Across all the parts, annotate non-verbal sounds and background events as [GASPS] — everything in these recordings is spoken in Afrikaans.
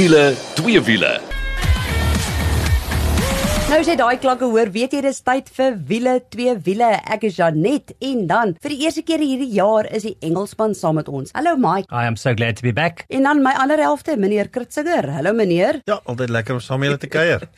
wiele, twee wiele. Nou as jy daai klanke hoor, weet jy dis tyd vir wiele, twee wiele. Ek is Janet en dan vir die eerste keer hierdie jaar is die Engelsman saam met ons. Hallo Mike. I am so glad to be back. En dan my ander helfte, meneer Kritzinger. Hallo meneer. Ja, altyd lekker om saam met julle te kuier. [LAUGHS]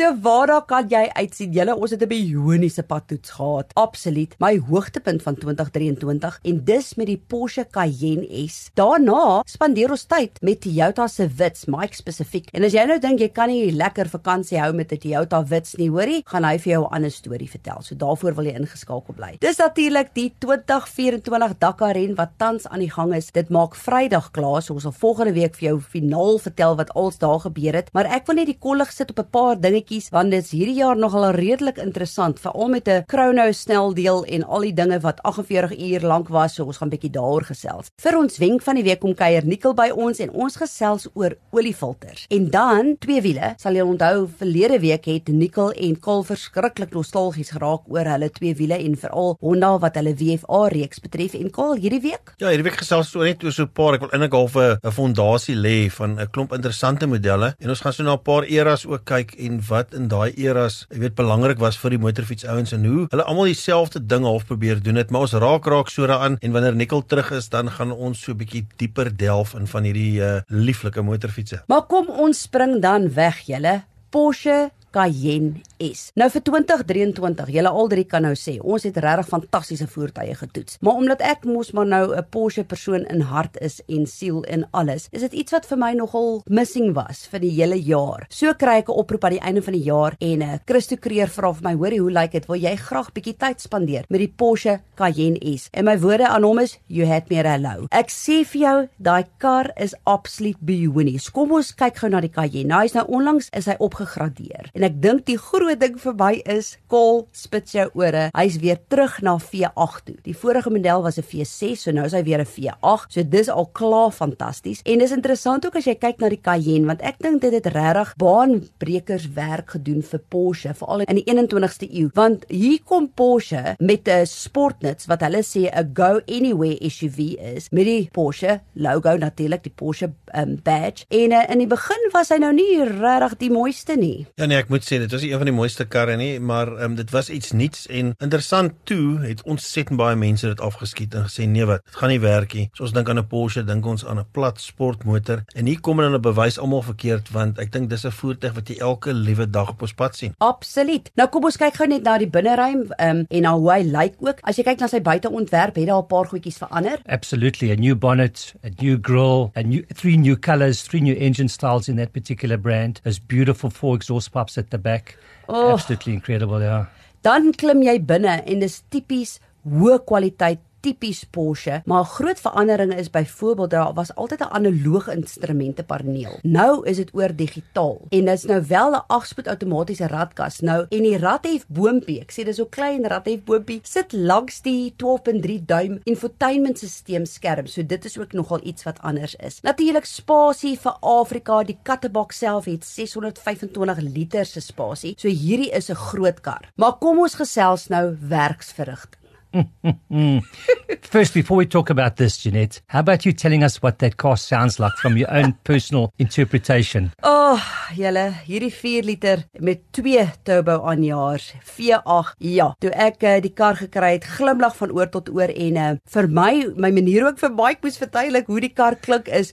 So waar daar kan jy uitsien? Julle ons het 'n bioniese padtoets gehad. Absoluut. My hoogtepunt van 2023 en dis met die Porsche Cayenne S. Daarna spandeer ons tyd met Toyota se wits, Mike spesifiek. En as jy nou dink jy kan nie lekker vakansie hou met 'n Toyota wits nie, hoorie, gaan hy vir jou 'n ander storie vertel. So daarvoor wil jy ingeskakel bly. Dis natuurlik die 2024 Dakar ren wat tans aan die gang is. Dit maak Vrydag klaar. So ons sal volgende week vir jou finaal vertel wat als daar gebeur het, maar ek wil net die kollig sit op 'n paar dingetjies want dit is hierdie jaar nogal redelik interessant, veral met 'n chrono sneldeel en al die dinge wat 48 uur lank was. So ons gaan bietjie daaroor gesels. Vir ons wenk van die week kom kuier Nikkel by ons en ons gesels oor oliefilters. En dan twee wiele. Sal jy onthou verlede week het Nicole en Kol verskriklik nostalgies geraak oor hulle twee wiele en veral Honda wat hulle WFA reeks betref en Kol hierdie week. Ja, hierdie week gesels ons net oor so 'n paar. Ek wil eintlik half 'n fondasie lê van 'n klomp interessante modelle en ons gaan so na 'n paar eras ook kyk en wat in daai eras, jy weet, belangrik was vir die motorfiets ouens en hoe hulle almal dieselfde ding half probeer doen het, maar ons raak raak so daaraan en wanneer Nicole terug is, dan gaan ons so 'n bietjie dieper delf in van hierdie uh, lieflike motorfietsse. Maar kom ons spring dan weg, julle. Porsche Cayenne S. Nou vir 2023, julle al drie kan nou sê, ons het regtig fantastiese voertuie getoets. Maar omdat ek mos maar nou 'n Porsche persoon in hart is en siel en alles, is dit iets wat vir my nogal missing was vir die hele jaar. So kry ek 'n oproep aan die einde van die jaar en 'n uh, Christo Kreer vra vir my, hoorie, hoe lyk dit? Wil jy graag bietjie tyd spandeer met die Porsche Cayenne S? En my woorde aan hom is, you had me hello. Ek sê vir jou, daai kar is absoluut bionies. Kom ons kyk gou na die Cayenne. Nou is nou onlangs is hy opgegradeer. En ek dink die groot ding vir my is kol spits jou ore. Hy's weer terug na V8 toe. Die vorige model was 'n V6, so nou is hy weer 'n V8. So dis al klaar fantasties. En dis interessant ook as jy kyk na die Cayenne want ek dink dit het regtig baanbrekers werk gedoen vir Porsche, veral in die 21ste eeu. Want hier kom Porsche met 'n sportnuts wat hulle sê 'n go anywhere SUV is met die Porsche logo natuurlik, die Porsche um, badge. En uh, in die begin was hy nou nie regtig die mooiste nie. Ja nee, ek moet sê dit was nie een van die mooiste karre nie, maar um, dit was iets nuuts en interessant toe het ontsettend baie mense dit afgeskiet en gesê nee wat, dit gaan nie werk nie. So ons dink aan 'n Porsche, dink ons aan 'n plat sportmotor en hier kom dan 'n bewys almal verkeerd want ek dink dis 'n voertuig wat jy elke liewe dag op ons pad sien. Absoluut. Nou kom ons kyk gou net na die binneruim um, en na hoe hy lyk ook. As jy kyk na sy buiteontwerp, het daar 'n paar goedjies verander. Absolutely, a new bonnet, a new grille, a new three new colors, three new engine styles in that particular brand. There's beautiful four exhaust pipes at the back. Oh. Absolutely incredible, yeah. Dan klim jy binne en dis tipies hoë kwaliteit tipies Porsche, maar 'n groot verandering is byvoorbeeld daar was altyd 'n analoog instrumentepaneel. Nou is dit oor digitaal en dit's nou wel 'n 8-spoed outomatiese radkas nou en die radhef boompie, ek sê dis so klein radhef boompie sit langs die 12.3 duim infotainmentstelsel skerm. So dit is ook nogal iets wat anders is. Natuurlik spasie vir Afrika, die kattebak self het 625 liter se spasie. So hierdie is 'n groot kar. Maar kom ons gesels nou werksverrigting. [LAUGHS] First, before we talk about this, Jeanette, how about you telling us what that car sounds like from your own [LAUGHS] personal interpretation? Oh, julle, hierdie 4 liter met 2 turbo aanjaars, V8. Ja, toe ek uh, die kar gekry het, glimlag van oor tot oor en uh, vir my, my manier ook vir Mike moes verduidelik hoe die kar klink is.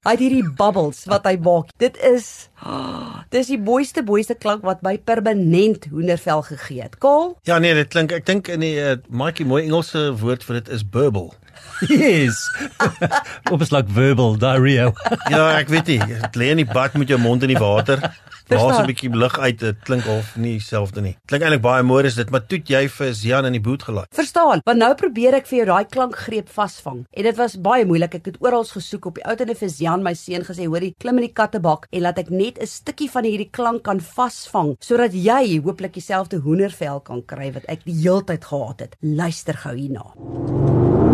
Hy het hierdie bubbles wat hy maak. Dit is oh, [GASPS] dis die mooiste mooiste klank wat my permanent hoendervel gegee het. Kaal? Ja nee, dit klink ek dink in die uh, Mikey mooi Engelse woord vir dit is burble. yes. [LAUGHS] Almost like verbal diarrhea. ja, ek weet nie, dit lê in die bad met jou mond in die water. Blaas 'n bietjie lug uit, dit klink of nie dieselfde nie. Klink eintlik baie mooi is dit, maar toe jy vir Jan in die boot gelaai. Verstaan, want nou probeer ek vir jou daai klankgreep vasvang. En dit was baie moeilik. Ek het oral gesoek op die ou tenne vir Jan my seun gesê, hoorie, klim in die kattebak en laat ek net 'n stukkie van hierdie klank kan vasvang sodat jy hooplik dieselfde hoendervel kan kry wat ek die heeltyd gehad het. Luister gou hierna.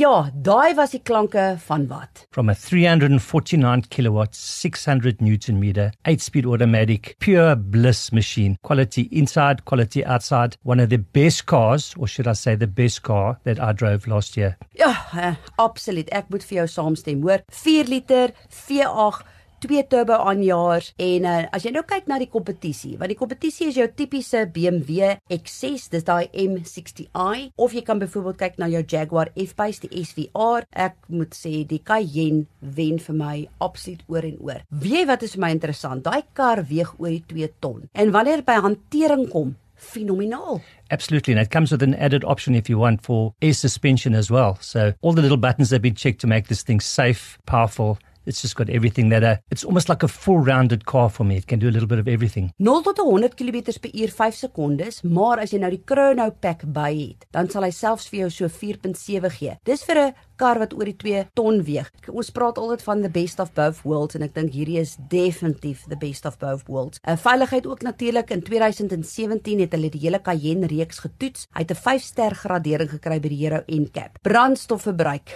Ja, daai was die klanke van wat? From a 349 kilowatt, 600 newton meter, 8-speed automatic, pure bliss machine. Quality inside, quality outside. One of the best cars, or should I say the best car that I drove last year. Ja, uh, absoluut. Ek moet vir jou saamstem, hoor. 4 liter V8 twee turbo aanjaars en uh, as jy nou kyk na die kompetisie, want die kompetisie is jou tipiese BMW X6, dis daai M60i of jy kan byvoorbeeld kyk na jou Jaguar F-Pace, die SVR. Ek moet sê die Cayenne wen vir my absoluut oor en oor. Weet jy wat is vir my interessant? Daai kar weeg oor die 2 ton. En wanneer by hantering kom, phenomenal. Absolutely, and it comes with an added option if you want for air suspension as well. So all the little buttons have been checked to make this thing safe, powerful, It's just got everything that a it's almost like a full rounded car for me. It can do a little bit of everything. 0 tot 100 km/h 5 sekondes, maar as jy nou die chrono pack by het, dan sal hy selfs vir jou so 4.7 gee. Dis vir 'n kar wat oor die 2 ton weeg. Ons praat altyd van the best of both worlds en ek dink hierdie is definitief the best of both worlds. 'n Veiligheid ook natuurlik in 2017 het hulle die hele Cayenne reeks getoets. Hy het 'n 5-ster gradering gekry by die Euro NCAP. Brandstofverbruik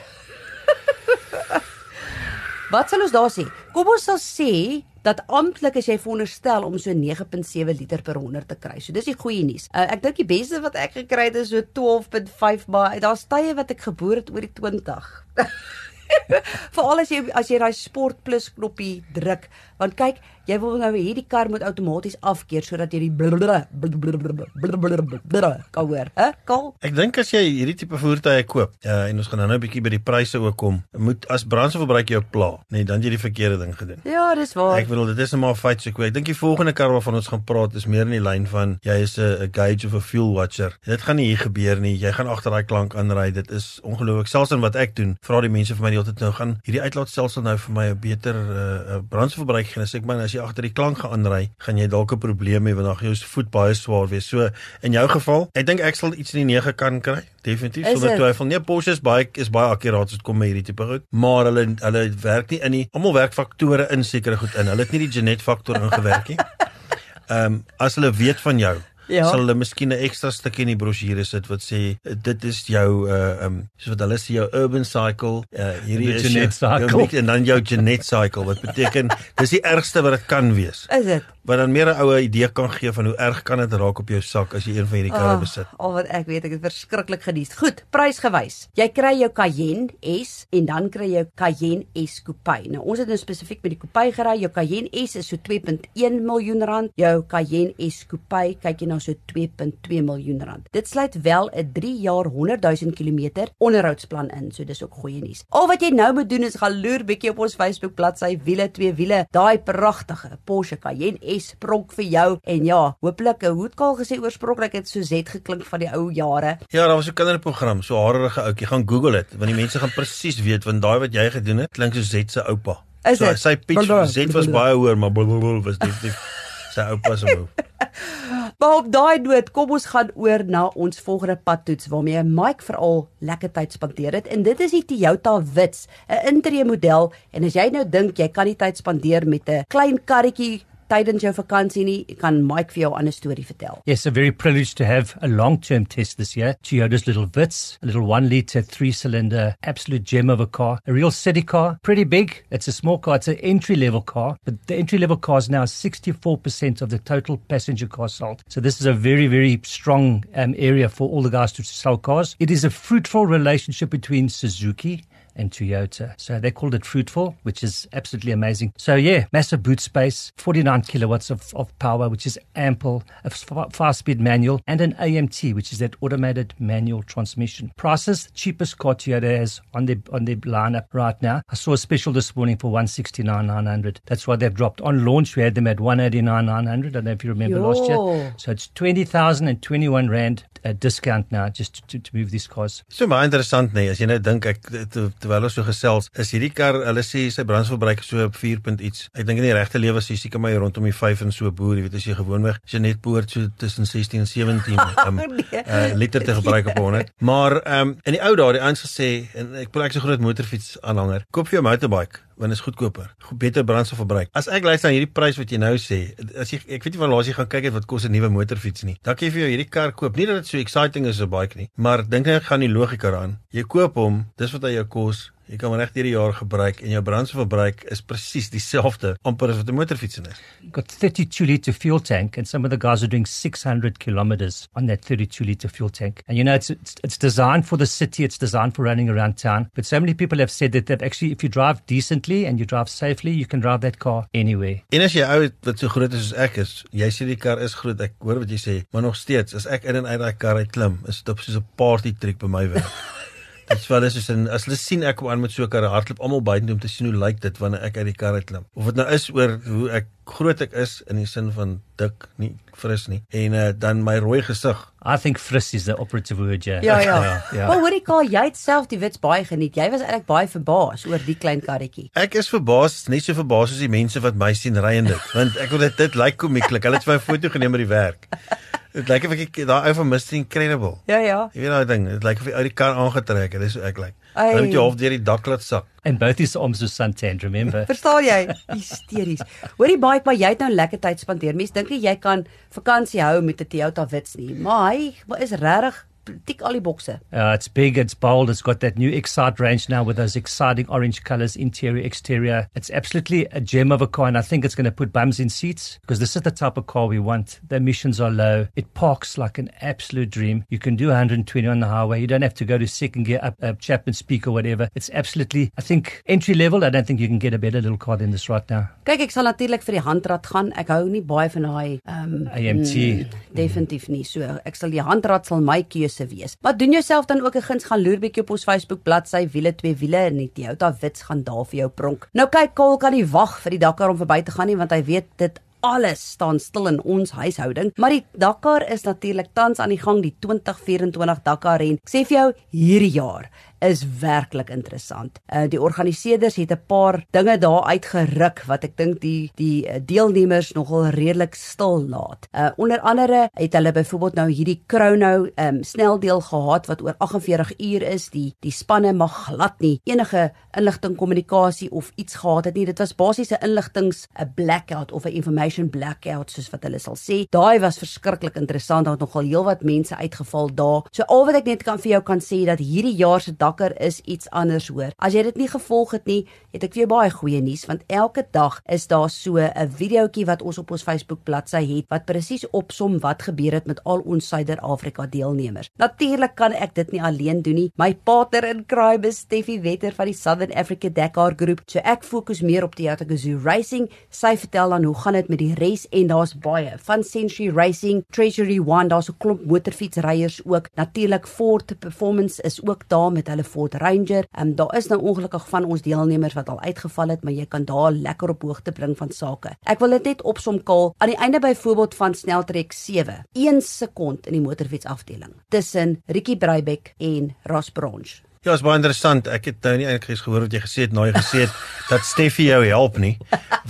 Wat sal ons daar sê? Kom ons sal sê dat amptelik as jy veronderstel om so 9.7 liter per 100 te kry. So dis die goeie nuus. Uh, ek dink die beste wat ek gekry het is so 12.5, maar daar's tye wat ek geboor het oor die 20. [LAUGHS] Veral as jy as jy daai sport plus knoppie druk, want kyk, jy wil nou hierdie kar moet outomaties afkeer sodat jy die kan hoor, hè? Kal. Ek dink as jy hierdie tipe voertuie koop, uh, en ons gaan nou 'n bietjie by die pryse ook kom, moet as brandstofverbruik jou pla, nee, dan jy die verkeerde ding gedoen. Ja, dis waar. Ek bedoel dit is net maar feit so ek dink die volgende kar waarvan ons gaan praat is meer in die lyn van jy is 'n gauge of a fuel watcher. Dit gaan nie hier gebeur nie. Jy gaan agter daai klank aanry. Dit is ongelooflik. Selfs in wat ek doen, vra die mense vir my die hele tyd nou gaan hierdie uitlaatstelsel nou vir my 'n beter uh, brandstofverbruik gee. Sê ek man as jy agter die klank gaan aanry, gaan jy dalk 'n probleem hê want dan gaan jou voet baie swaar wees. So in jou geval, ek dink ek sal iets in die 9 kan kry. Definitief sonder twyfel. Nee, Porsche is baie is baie akkuraat as dit kom met hierdie tipe goed, maar hulle hulle werk nie in nie. Almal werk faktore in sekere goed in. Hulle het nie die genet faktor ingewerk nie. [LAUGHS] Ehm um, as hulle weet van jou Ja. sal hulle miskien 'n ekstra stukkie in die brosjure sit wat sê dit is jou uh um soos wat hulle sê jou urban cycle uh hierdie is jou, cycle. jou en dan jou genet cycle wat beteken [LAUGHS] dis die ergste wat dit kan wees. Is dit? wat dan meer 'n oue idee kan gee van hoe erg kan dit raak op jou sak as jy een van hierdie karre oh, besit. Al wat ek weet, ek het verskriklik geniet. Goed, prysgewys. Jy kry jou Cayenne S en dan kry jy Cayenne S Coupe. Nou ons het nou spesifiek met die Coupe gery. Jou Cayenne S is so 2.1 miljoen rand. Jou Cayenne S Coupe kyk jy nou so 2.2 miljoen rand. Dit sluit wel 'n 3 jaar 100 000 km onderhoudsplan in, so dis ook goeie nuus. Al wat jy nou moet doen is gaan loer bietjie op ons Facebook bladsy wiele twee wiele, daai pragtige Porsche Cayenne S pronk vir jou en ja, hooplik 'n hoedkaal gesê oorspronklik het so Z geklink van die ou jare. Ja, daar was 'n kinderprogram, so harige ouetjie, gaan Google dit, want die mense gaan presies weet want daai wat jy gedoen het, klink so Z se oupa. Is so, sy pitch Z was baie hoër, maar was definitief sy oupa se mou. [LAUGHS] Maar op daai noot, kom ons gaan oor na ons volgende padtoets waarmee Mike veral lekker tyd spandeer het. En dit is die Toyota Wits, 'n intree model. En as jy nou dink jy kan nie tyd spandeer met 'n klein karretjie tydens jou vakansie nie, kan Mike vir jou 'n ander storie vertel. Yes, a very privileged to have a long-term test this year. Toyota's little Vitz, a little 1-liter 3-cylinder absolute gem of a car, a real city car, pretty big. It's a small car, it's an entry-level car, but the entry-level car is now 64% of the total passenger car sold. So this is a very very strong um, area for all the guys to sell cars. It is a fruitful relationship between Suzuki and Toyota. So they called it Fruitful, which is absolutely amazing. So yeah, massive boot space, 49 kilowatts of, of power, which is ample, a fast speed manual, and an AMT, which is that automated manual transmission. Prices, cheapest car Toyota has on their, on their lineup right now. I saw a special this morning for 169,900. That's why they've dropped. On launch, we had them at 189,900. I don't know if you remember Yo. last year. So it's 20,000 and 21 Rand uh, discount now just to, to move these cars. So maar interessant nee, as jy nou dink ek terwyl ons so gesels, is hierdie kar, hulle sê sy brandstofverbruik is so op 4. iets. Ek dink in die regte lewe sê seker maar rondom die 5 en so boer, jy weet as jy gewoonweg as jy net boord so tussen 16 en 17 um, [LAUGHS] nee. uh, liter te gebruik op 100. Maar ehm um, in die ou dae, die ouens gesê en ek wil ek so groot motorfiets aanhanger, koop vir jou motorbike want is goedkoper. Goed beter brandstofverbruik. As ek luister na hierdie prys wat jy nou sê, as jy ek weet nie van laas jy gaan kyk het wat kos 'n nuwe motorfiets nie. Dan kan jy vir jou hierdie kar koop. Nie dat dit so exciting is so baie nie, maar dink net gaan die logika daaraan. Jy koop hom, dis wat hy jou kos. Jy kan hom reg deur die jaar gebruik en jou brandstofverbruik is presies dieselfde amper as wat 'n motorfiets is. Got 32 liter fuel tank, and some of the guys are doing 600 kilometers on that 32 liter fuel tank. And you know, it's, it's it's designed for the city. It's designed for running around town. But so many people have said that they've actually, if you drive decently and you drive safely, you can drive that car anywhere. En as jy ou wat so groot is soos ek is, jy sê die kar is groot. Ek hoor wat jy sê, maar nog steeds as ek in en uit daai kar uit klim, is dit op soos 'n party trick by my werk. [LAUGHS] Dit is wel is soos 'n as hulle sien ek kom aan met so 'n kar hardloop almal buite om te sien hoe lyk dit wanneer ek uit die kar uit klim. Of dit nou is oor hoe ek groot ek is in die sin van dik, nie fris nie. En uh, dan my rooi gesig. I think friss is the operative word, yeah. Ja ja. yeah, [LAUGHS] yeah. Maar hoorie Kaal, jy het self die wits baie geniet. Jy was eintlik baie verbaas oor die klein karretjie. Ek is verbaas, net so verbaas soos die mense wat my sien ry in dit, want ek wil dit dit lyk komieklik. Hulle het vir my 'n foto geneem by die werk. Dit lyk of ek daai ou van Mr Incredible. Ja ja. Jy weet daai ding, dit lyk of hy uit die kar aangetrek het. Dis hoe ek lyk. Dan moet jy half deur die dak laat sak. And both his arms were suntanned, remember? [LAUGHS] Verstaan jy? Hysteries. Hoorie baie, maar jy het nou lekker tyd spandeer. Mense dink jy kan vakansie hou met 'n Toyota Wits nie, maar hy is regtig tik al die bokse. Uh, it's big, it's bold, it's got that new Excite range now with those exciting orange colors, interior, exterior. It's absolutely a gem of a car, and I think it's going to put bums in seats because this is the type of car we want. The emissions are low. It parks like an absolute dream. You can do 120 on the highway. You don't have to go to second gear up, up Chapman Speak or whatever. It's absolutely, I think, entry level. I don't think you can get a better little car than this right now. Kyk, ek sal natuurlik vir die handrad gaan. Ek hou nie baie van daai ehm um, AMT. definitief nie. So ek sal die handrad sal my keuse wees. Maar doen jouself dan ook 'n guns gaan loer bietjie op ons Facebook bladsy wiele twee wiele en die Toyota Wits gaan daar vir jou pronk. Nou kyk, Kol kan nie wag vir die Dakar om verby te gaan nie want hy weet dit alles staan stil in ons huishouding. Maar die Dakar is natuurlik tans aan die gang, die 2024 Dakar ren. Ek sê vir jou, hierdie jaar is werklik interessant. Uh die organiseerders het 'n paar dinge daar uitgeruk wat ek dink die die uh, deelnemers nogal redelik stil laat. Uh onder andere het hulle byvoorbeeld nou hierdie Chrono um sneldeel gehad wat oor 48 uur is. Die die spanne mag glad nie enige inligting kommunikasie of iets gehad het nie. Dit was basies 'n inligtings 'n blackout of 'n information blackout soos wat hulle sal sê. Daai was verskriklik interessant. Daar het nogal heelwat mense uitgeval daar. So al wat ek net kan vir jou kan sê dat hierdie jaar se Dakker is iets anders hoor. As jy dit nie gevolg het nie, het ek vir jou baie goeie nuus want elke dag is daar so 'n videoetjie wat ons op ons Facebook bladsy het wat presies opsom wat gebeur het met al ons Suider-Afrika deelnemers. Natuurlik kan ek dit nie alleen doen nie. My partner in crime is Steffi Wetter van die Southern Africa Dakar groep. So ek fokus meer op Toyota Gazoo Racing. Sy vertel dan hoe gaan dit met die res en daar's baie van Century Racing, Treasury One, daar's 'n klomp motorfietsryers ook. Natuurlik Ford Performance is ook daar met hulle Ford Ranger. Ehm um, daar is nou ongelukkig van ons deelnemers wat al uitgeval het, maar jy kan daar lekker op hoogte bring van sake. Ek wil dit net opsom kaal aan die einde byvoorbeeld van sneltrek 7. 1 sekond in die motorfiets afdeling tussen Ricky Breibek en Ross Bronch. Ja, is baie interessant. Ek het nou nie eintlik eens gehoor wat jy gesê het nou jy gesê het [LAUGHS] dat Steffi jou help nie.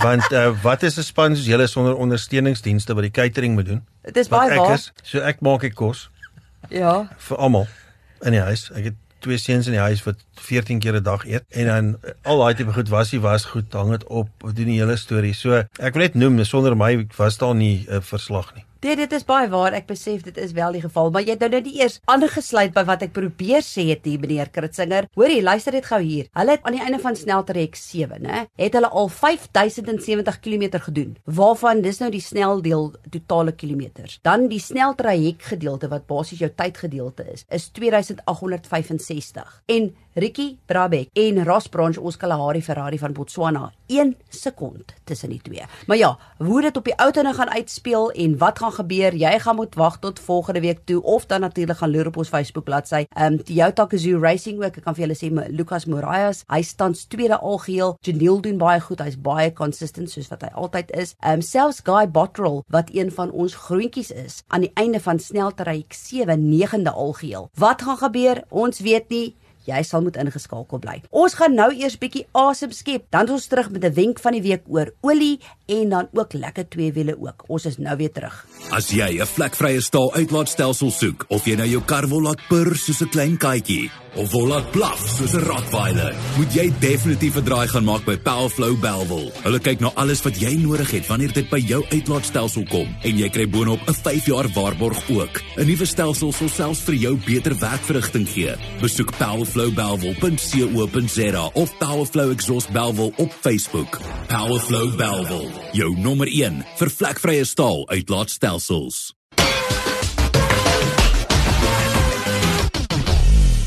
Want uh, wat is 'n span soos julle sonder ondersteuningsdienste wat die catering moet doen? Dit is baie waar. is, so ek maak ek kos Ja. vir almal in die huis. Ek het twee seuns in die huis wat 14 keer 'n dag eet en dan eh, al daai tipe goed was, hy was goed, hang dit op, doen die hele storie. So ek wil net noem sonder my was daar nie 'n uh, verslag nie. Nee, dit is baie waar. Ek besef dit is wel die geval, maar jy het nou net die eers aangesluit by wat ek probeer sê het hier meneer Kritzinger. Hoorie, luister dit gou hier. Hulle het aan die einde van sneltrek 7, né, het hulle al 5070 km gedoen. Waarvan dis nou die sneldeel totale kilometers. Dan die sneltrajek gedeelte wat basies jou tydgedeelte is, is 2865. En Ricky Brabek en Ross Branch ons Kalahari Ferrari van Botswana 1 sekond tussen die twee. Maar ja, hoe dit op die ou tenne gaan uitspeel en wat gaan gebeur, jy gaan moet wag tot volgende week toe of dan natuurlik gaan loer op ons Facebook bladsy. Ehm um, Toyota Gazoo Racing ook, ek kan vir julle sê Lucas Moraes, hy staan tweede algeheel. Janiel doen baie goed, hy's baie consistent soos wat hy altyd is. Ehm um, selfs Guy Bottrell wat een van ons groentjies is aan die einde van sneltrek 7 negende algeheel. Wat gaan gebeur? Ons weet nie jy sal moet ingeskakel bly. Ons gaan nou eers bietjie asem skep, dan ons terug met 'n wenk van die week oor olie en dan ook lekker twee wiele ook. Ons is nou weer terug. As jy 'n vlekvrye staal uitlaatstelsel soek of jy nou jou kar wil laat purr soos 'n klein katjie of wil laat blaf soos 'n rottweiler, moet jy definitief 'n draai gaan maak by Powerflow Belwel. Hulle kyk na alles wat jy nodig het wanneer dit by jou uitlaatstelsel kom en jy kry boonop 'n 5 jaar waarborg ook. 'n Nuwe stelsel sal selfs vir jou beter werkverrigting gee. Besoek powerflowbelwel.co.za of Powerflow Exhaust Belwel op Facebook. Powerflow Belwel, jou nommer 1 vir vlekvrye staal uitlaatstelsels.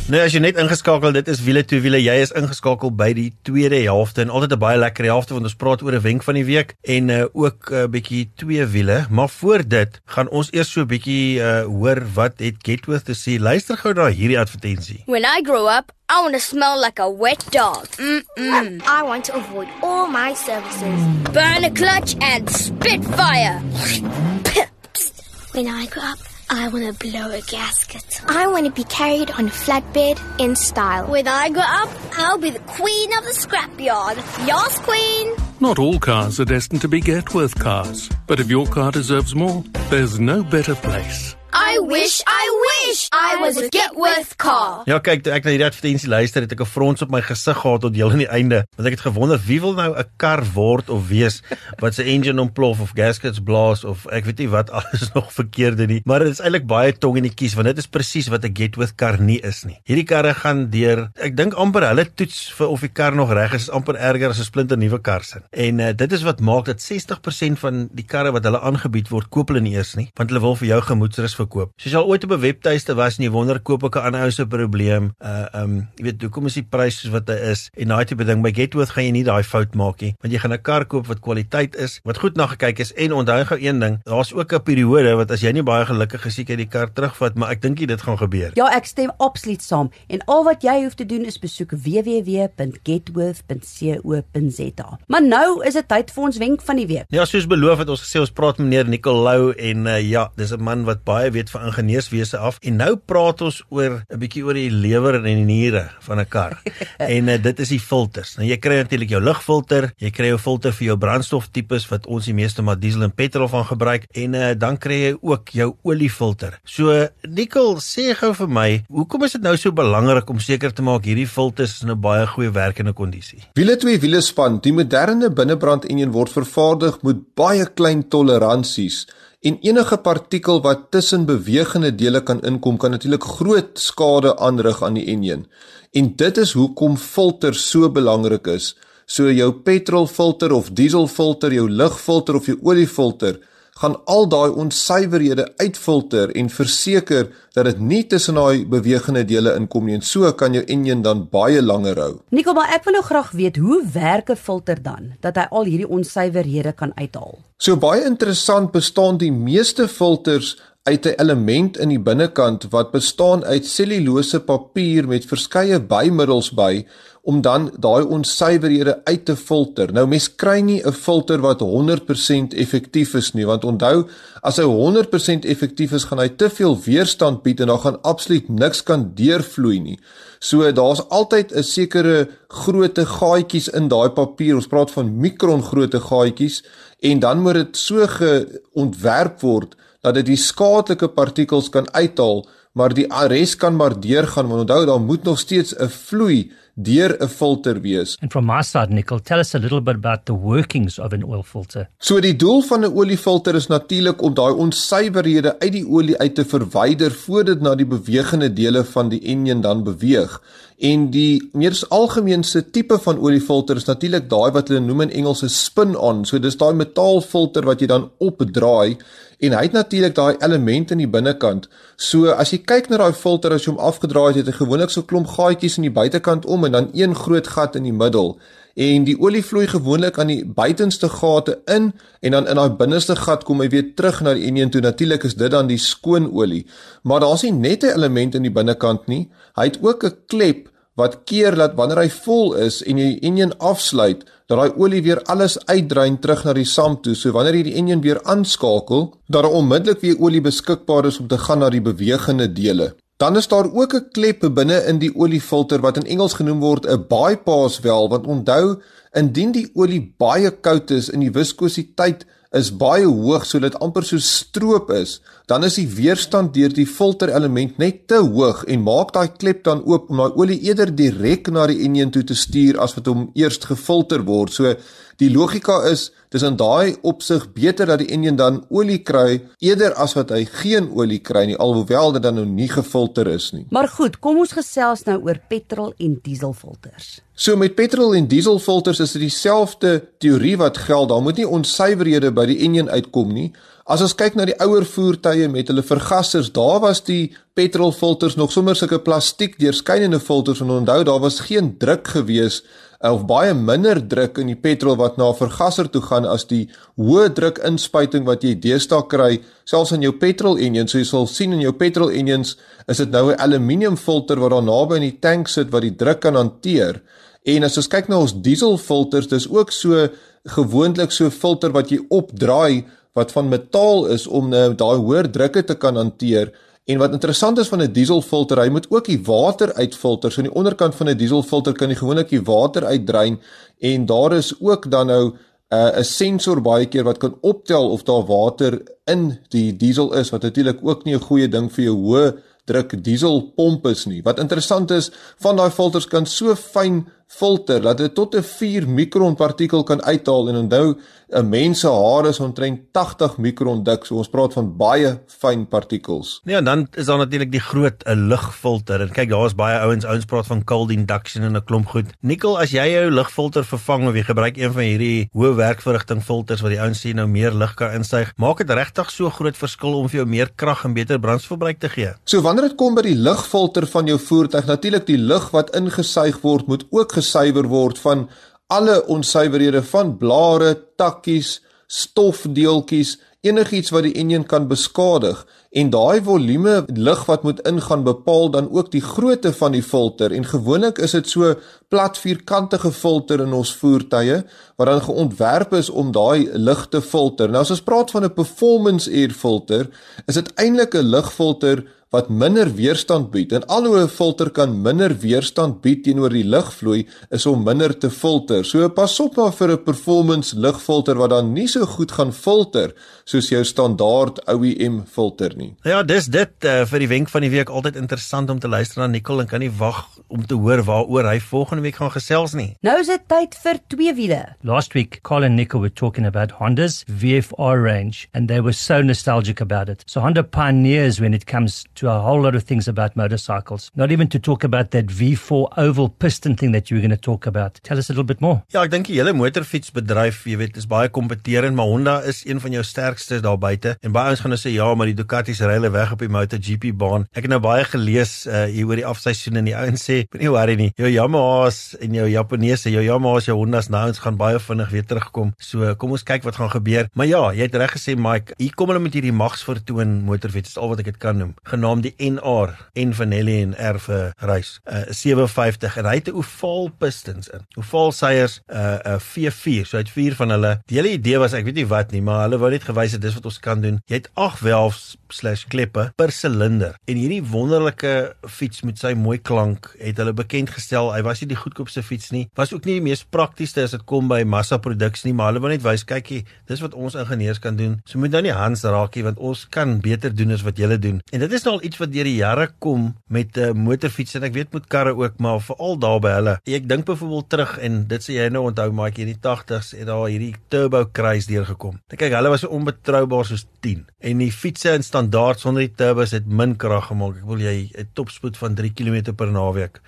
Nou as jy net ingeskakel, dit is wiele toe wiele. Jy is ingeskakel by die tweede helfte en altyd 'n baie lekker helfte want ons praat oor 'n wenk van die week en uh, ook 'n uh, bietjie twee wiele. Maar voor dit gaan ons eers so 'n bietjie uh, hoor wat het Getworth te sê. Luister gou na hierdie advertensie. When I grow up, I want to smell like a wet dog. Mm-mm. I want to avoid all my services. Burn a clutch and spit fire. [LAUGHS] When I grow up, I want to blow a gasket. I want to be carried on a flatbed in style. When I grow up, I'll be the queen of the scrapyard. Yas, queen. Not all cars are destined to be Getworth cars, but if your car deserves more, there's no better place. I wish, I wish I was a Getworth car. Ja, kyk, toe ek na hierdie advertensie luister, het ek 'n frons op my gesig gehad tot heel aan die einde, want ek het gewonder wie wil nou 'n kar word of wees wat se engine ontplof of gaskets blaas of ek weet nie wat alles [LAUGHS] nog verkeerde nie, maar dit is eintlik baie tong in die kies want dit is presies wat 'n Getworth kar nie is nie. Hierdie karre gaan deur, ek dink amper hulle toets vir of die kar nog reg is, amper erger as 'n splinter nuwe kar sin. En uh, dit is wat maak dat 60% van die karre wat hulle aangebied word, koop hulle nie eers nie, want hulle wil vir jou gemoedsrus verkoop. So as jy al ooit op 'n webtuiste was en jy wonder koop ek 'n ander ou se probleem, uh um jy weet hoekom is die prys soos wat hy is en daai tipe ding by Getworth gaan jy nie daai fout maak nie, want jy gaan 'n kar koop wat kwaliteit is, wat goed na gekyk is en onthou gou een ding, daar's ook 'n periode wat as jy nie baie gelukkig is, jy die kar terugvat, maar ek dink dit gaan gebeur. Ja, ek stem absoluut saam en al wat jy hoef te doen is besoek www.getworth.co.za. Maar nou is dit tyd vir ons wenk van die week. Ja, soos beloof het ons gesê ons praat met meneer Nicolou en uh, ja, dis 'n man wat baie weet van ingenieurswese af en nou praat ons oor 'n bietjie oor die lewer en die niere van 'n kar. [LAUGHS] en uh, dit is die filters. Nou jy kry natuurlik jou lugfilter, jy kry jou filter vir jou brandstoftipes wat ons die meeste maar diesel en petrol van gebruik en uh, dan kry jy ook jou oliefilter. So Nicol, sê gou vir my, hoekom is dit nou so belangrik om seker te maak hierdie filters is in 'n baie goeie werkende kondisie? Wiele twee wiele span, die moderne binnebrand enjin word vervaardig met baie klein toleransies en enige partikel wat tussen bewegende dele kan inkom kan natuurlik groot skade aanrig aan die enjin. En dit is hoekom filters so belangrik is. So jou petrolfilter of dieselfilter, jou lugfilter of jou oliefilter gaan al daai onsuiverhede uitfilter en verseker dat dit nie tussen daai bewegende dele inkom nie en so kan jou enjin dan baie langer hou. Nico, maar ek wil nou graag weet hoe werk 'n filter dan dat hy al hierdie onsuiverhede kan uithaal? So baie interessant bestaan die meeste filters uit 'n element in die binnekant wat bestaan uit selulose papier met verskeie bymiddels by om dan daai onsuiverhede uit te filter. Nou mens kry nie 'n filter wat 100% effektief is nie, want onthou, as hy 100% effektief is, gaan hy te veel weerstand bied en dan gaan absoluut niks kan deurvloei nie. So daar's altyd 'n sekere grootte gaatjies in daai papier. Ons praat van mikron grootte gaatjies en dan moet dit so geontwerp word dat dit die skadelike partikels kan uithaal, maar die res kan maar deurgaan want onthou daar moet nog steeds 'n vloei deur 'n filter wees. And from my side, Nicole, tell us a little bit about the workings of an oil filter. So die doel van 'n oliefilter is natuurlik om daai onsuiverhede uit die olie uit te verwyder voordat dit na die bewegende dele van die enjin dan beweeg. En die mees algemeenste tipe van oliefilter is natuurlik daai wat hulle noem in Engels 'n spin-on. So dis daai metaalfilter wat jy dan opdraai en hy het natuurlik daai element in die binnekant. So as jy kyk na daai filter as jy hom afgedraai het, het hy gewoonlik so 'n klomp gaatjies aan die buitekant om en dan een groot gat in die middel. En die olie vloei gewoonlik aan die buitenste gate in en dan in daai binneste gat kom hy weer terug na die enjin toe. Natuurlik is dit dan die skoon olie. Maar daar's nie net 'n element in die binnekant nie. Hy het ook 'n klep wat keer dat wanneer hy vol is en jy die enjin afsluit, dat daai olie weer alles uitdrein terug na die samp toe. So wanneer jy die enjin weer aanskakel, dat daar onmiddellik weer olie beskikbaar is om te gaan na die bewegende dele. Dan is daar ook 'n klep binne in die oliefilter wat in Engels genoem word 'n bypass valve want onthou indien die olie baie koud is en die viskositeit is baie hoog sodat amper so stroop is, dan is die weerstand deur die filterelement net te hoog en maak daai klep dan oop om daai olie eerder direk na die enjin toe te stuur as wat hom eers gefilter word. So die logika is dis in daai opsig beter dat die enjin dan olie kry eerder as wat hy geen olie kry nie alhoewel dit dan nou nie gefilter is nie. Maar goed, kom ons gesels nou oor petrol en dieselfilters. So met petrol en dieselfilters is dit dieselfde teorie wat geld. Daar moet nie onsuiverhede by die enjin uitkom nie. As ons kyk na die ouer voertuie met hulle vergassers, daar was die petrolfilters nog sommer sulke plastiek deurskynende filters en onthou daar was geen druk gewees of baie minder druk in die petrol wat na 'n vergasser toe gaan as die hoë druk inspuiting wat jy deesdae kry selfs in jou petrol engine. So jy sal sien in jou petrol engines is dit nou 'n aluminium filter wat daar naby in die tank sit wat die druk kan hanteer. En as ons kyk na ons dieselfilters, dis ook so gewoonlik so filter wat jy opdraai wat van metaal is om nou daai hoër drukke te kan hanteer. En wat interessant is van 'n dieselfilter, hy moet ook die water uitfilter. So aan die onderkant van 'n dieselfilter kan jy gewoonlik die water uitdrein en daar is ook dan nou uh, 'n sensor baie keer wat kan optel of daar water in die diesel is wat natuurlik ook nie 'n goeie ding vir jou hoë druk dieselpomp is nie. Wat interessant is, van daai filters kan so fyn filter dat dit tot 'n 4 mikron partikel kan uithaal en onthou 'n mens se hare is omtrent 80 mikron dik so ons praat van baie fyn partikels. Nee, en dan is daar natuurlik die groot 'n lugfilter en kyk daar's baie ouens ouens praat van cold induction en 'n klomp goed. Nikkel, as jy jou lugfilter vervang of jy gebruik een van hierdie hoë werkverrigting filters wat die ouens sê nou meer lug kan insuig, maak dit regtig so groot verskil om vir jou meer krag en beter brandstofverbruik te gee. So wanneer dit kom by die lugfilter van jou voertuig, natuurlik die lug wat ingesuig word moet ook gesuiwer word van alle onsuiverhede van blare, takkies, stofdeeltjies, enigiets wat die enjin kan beskadig en daai volume lug wat moet ingaan bepaal dan ook die grootte van die filter en gewoonlik is dit so plat vierkantige filter in ons voertuie wat dan geontwerp is om daai lug te filter. Nou as ons praat van 'n performance air filter, is dit eintlik 'n lugfilter wat minder weerstand bied en alhoewel 'n filter kan minder weerstand bied teenoor die lugvloei is om minder te filter. So pas op maar vir 'n performance lugfilter wat dan nie so goed gaan filter soos jou standaard OEM filter nie. Ja, dis dit uh, vir die wenk van die week altyd interessant om te luister na Nicole en kan nie wag om te hoor waaroor hy volgende week gaan gesels nie. Nou is dit tyd vir twee wiele. Last week, Carl and Nico were talking about Honda's VFR range, and they were so nostalgic about it. So Honda pioneers when it comes to a whole lot of things about motorcycles. Not even to talk about that V4 oval piston thing that you were going to talk about. Tell us a little bit more. Ja, ek dink die hele motorfietsbedryf, jy weet, is baie kompeterend, maar Honda is een van jou sterkstes daar buite. En baie ouens gaan nou sê ja, maar die Ducatis ry hulle weg op die MotoGP baan. Ek het nou baie gelees uh, hier oor die afseisoen en die ouens sê, moenie worry nie. Jou Yamahas en jou Japaneese, jou Yamahas, jou Hondas nou ons gaan baie vinnig weer terugkom. So kom ons kyk wat gaan gebeur. Maar ja, jy het reg gesê Mike, hier kom hulle met hierdie mags vertoon motorfiets, is al wat ek dit kan noem. Genaamd die NR, N van Nelly en R vir reis. Uh 57 en hy het 'n oval pistons in. Oval seiers uh uh, V4, so hy het vier van hulle. Die hele idee was ek weet nie wat nie, maar hulle wou net gewys het dis wat ons kan doen. Jy het 8 valves/kleppe per silinder. En hierdie wonderlike fiets met sy mooi klank het hulle bekend gestel. Hy was nie die goedkoopste fiets nie. Was ook nie die mees praktiese as dit kom by massaproduksie nie, maar hulle wou net wys kykie, dis wat ons ingenieurs kan doen. So moet nou nie Hans raakie want ons kan beter doen as wat julle doen. En dit is nou al iets wat deur die jare kom met 'n uh, motorfiets en ek weet met karre ook, maar veral daar by hulle. Ek dink byvoorbeeld terug en dit sê jy nou onthou maar ek in die 80s het daar hierdie turbo kruis deurgekom. Ek kyk hulle was so onbetroubaar soos 10 en die fietsse in standaard sonder die turbos het min krag gemaak. Ek wil jy 'n topspoed van 3 km per naweek. [LAUGHS]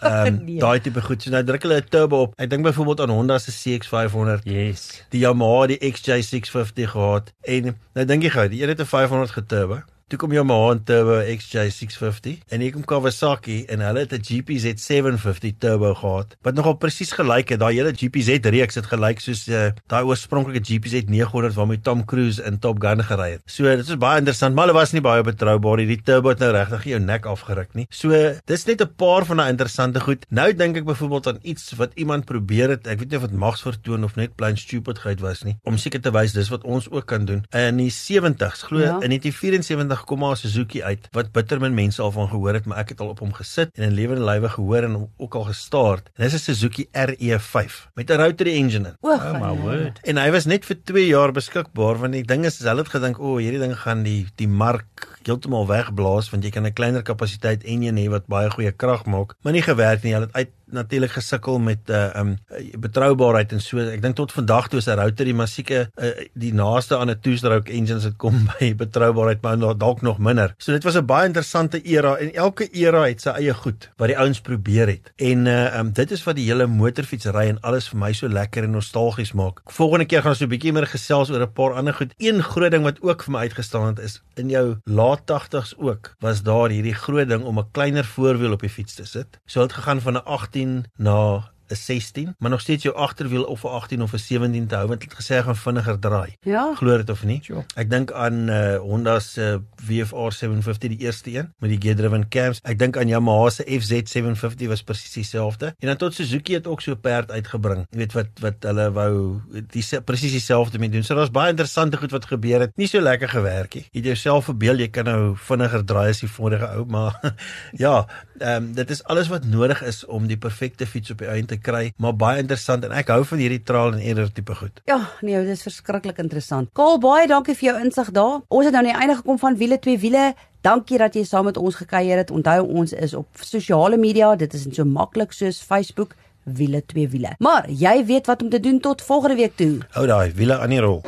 Ehm um, nee. daai tipe goed. So nou druk hulle 'n turbo op. Ek dink byvoorbeeld aan Honda se CX500. Yes. Die Yamaha die XJ650 gehad en nou dink jy gou, die een het 'n 500 geturbo. Toe kom Yamaha Turbo XJ650 en hier kom Kawasaki en hulle het 'n GPZ 750 turbo gehad wat nogal presies gelyk het. Daai hele GPZ reeks het gelyk soos uh, daai oorspronklike GPZ 900 waarmee Tom Cruise in Top Gun gery het. So dit is baie interessant, maar hulle was nie baie betroubaar nie. Die turbo het nou regtig jou nek afgeruk nie. So dis net 'n paar van daai interessante goed. Nou dink ek byvoorbeeld aan iets wat iemand probeer het. Ek weet nie of dit mags vertoon of net plain stupid geit was nie. Om seker te wys dis wat ons ook kan doen. In die 70s, glo ja. in 1974 125 Suzuki uit wat bitter min mense al van gehoor het, maar ek het al op hom gesit en in lewende lywe gehoor en ook al gestaar. En dis 'n Suzuki RE5 met 'n rotary engine in. O, Oh my word. En hy was net vir 2 jaar beskikbaar want die ding is hulle het gedink o, oh, hierdie ding gaan die die mark heeltemal wegblaas want jy kan 'n kleiner kapasiteit enjin hê wat baie goeie krag maak, maar nie gewerk nie. Hulle het uit natuurlik gesukkel met 'n uh, um betroubaarheid en so. Ek dink tot vandag toe is 'n router die musieke uh, die naaste aan 'n two-stroke engines het kom [LAUGHS] by betroubaarheid, maar dalk nog minder. So dit was 'n baie interessante era en elke era het sy eie goed wat die ouens probeer het. En uh, um dit is wat die hele motorfietsry en alles vir my so lekker en nostalgies maak. Volgende keer gaan ons so 'n bietjie meer gesels oor 'n paar ander goed. Een groot ding wat ook vir my uitgestaan het is in jou laat 80's ook was daar hierdie groot ding om 'n kleiner voorwiel op die fiets te sit. So het gegaan van 'n 18 na 'n 16, maar nog steeds jou agterwiel of 'n 18 of 'n 17 te hou want dit het gesê gaan vinniger draai. Ja. Glo dit of nie? Sure. Ek dink aan uh, Honda se VFR 750 die eerste een met die gear-driven cams. Ek dink aan Yamaha se FZ 750 was presies dieselfde. En dan tot Suzuki het ook so 'n perd uitgebring. Jy weet wat wat hulle wou dis presies dieselfde mee doen. So daar's baie interessante goed wat gebeur het. Nie so lekker gewerk nie. Jy het jouself verbeel jy kan nou vinniger draai as die vorige ou, maar [LAUGHS] ja, ehm um, dit is alles wat nodig is om die perfekte fiets op die einde te kry, maar baie interessant en ek hou van hierdie trial and error tipe goed. Ja, nee, dit is verskriklik interessant. Kaal baie dankie vir jou insig daar. Ons het nou aan die einde gekom van wiele twee wiele. Dankie dat jy saam met ons gekuier het. Onthou ons is op sosiale media. Dit is so maklik soos Facebook wiele twee wiele. Maar jy weet wat om te doen tot volgende week toe. Hou daai wiele aan die rol.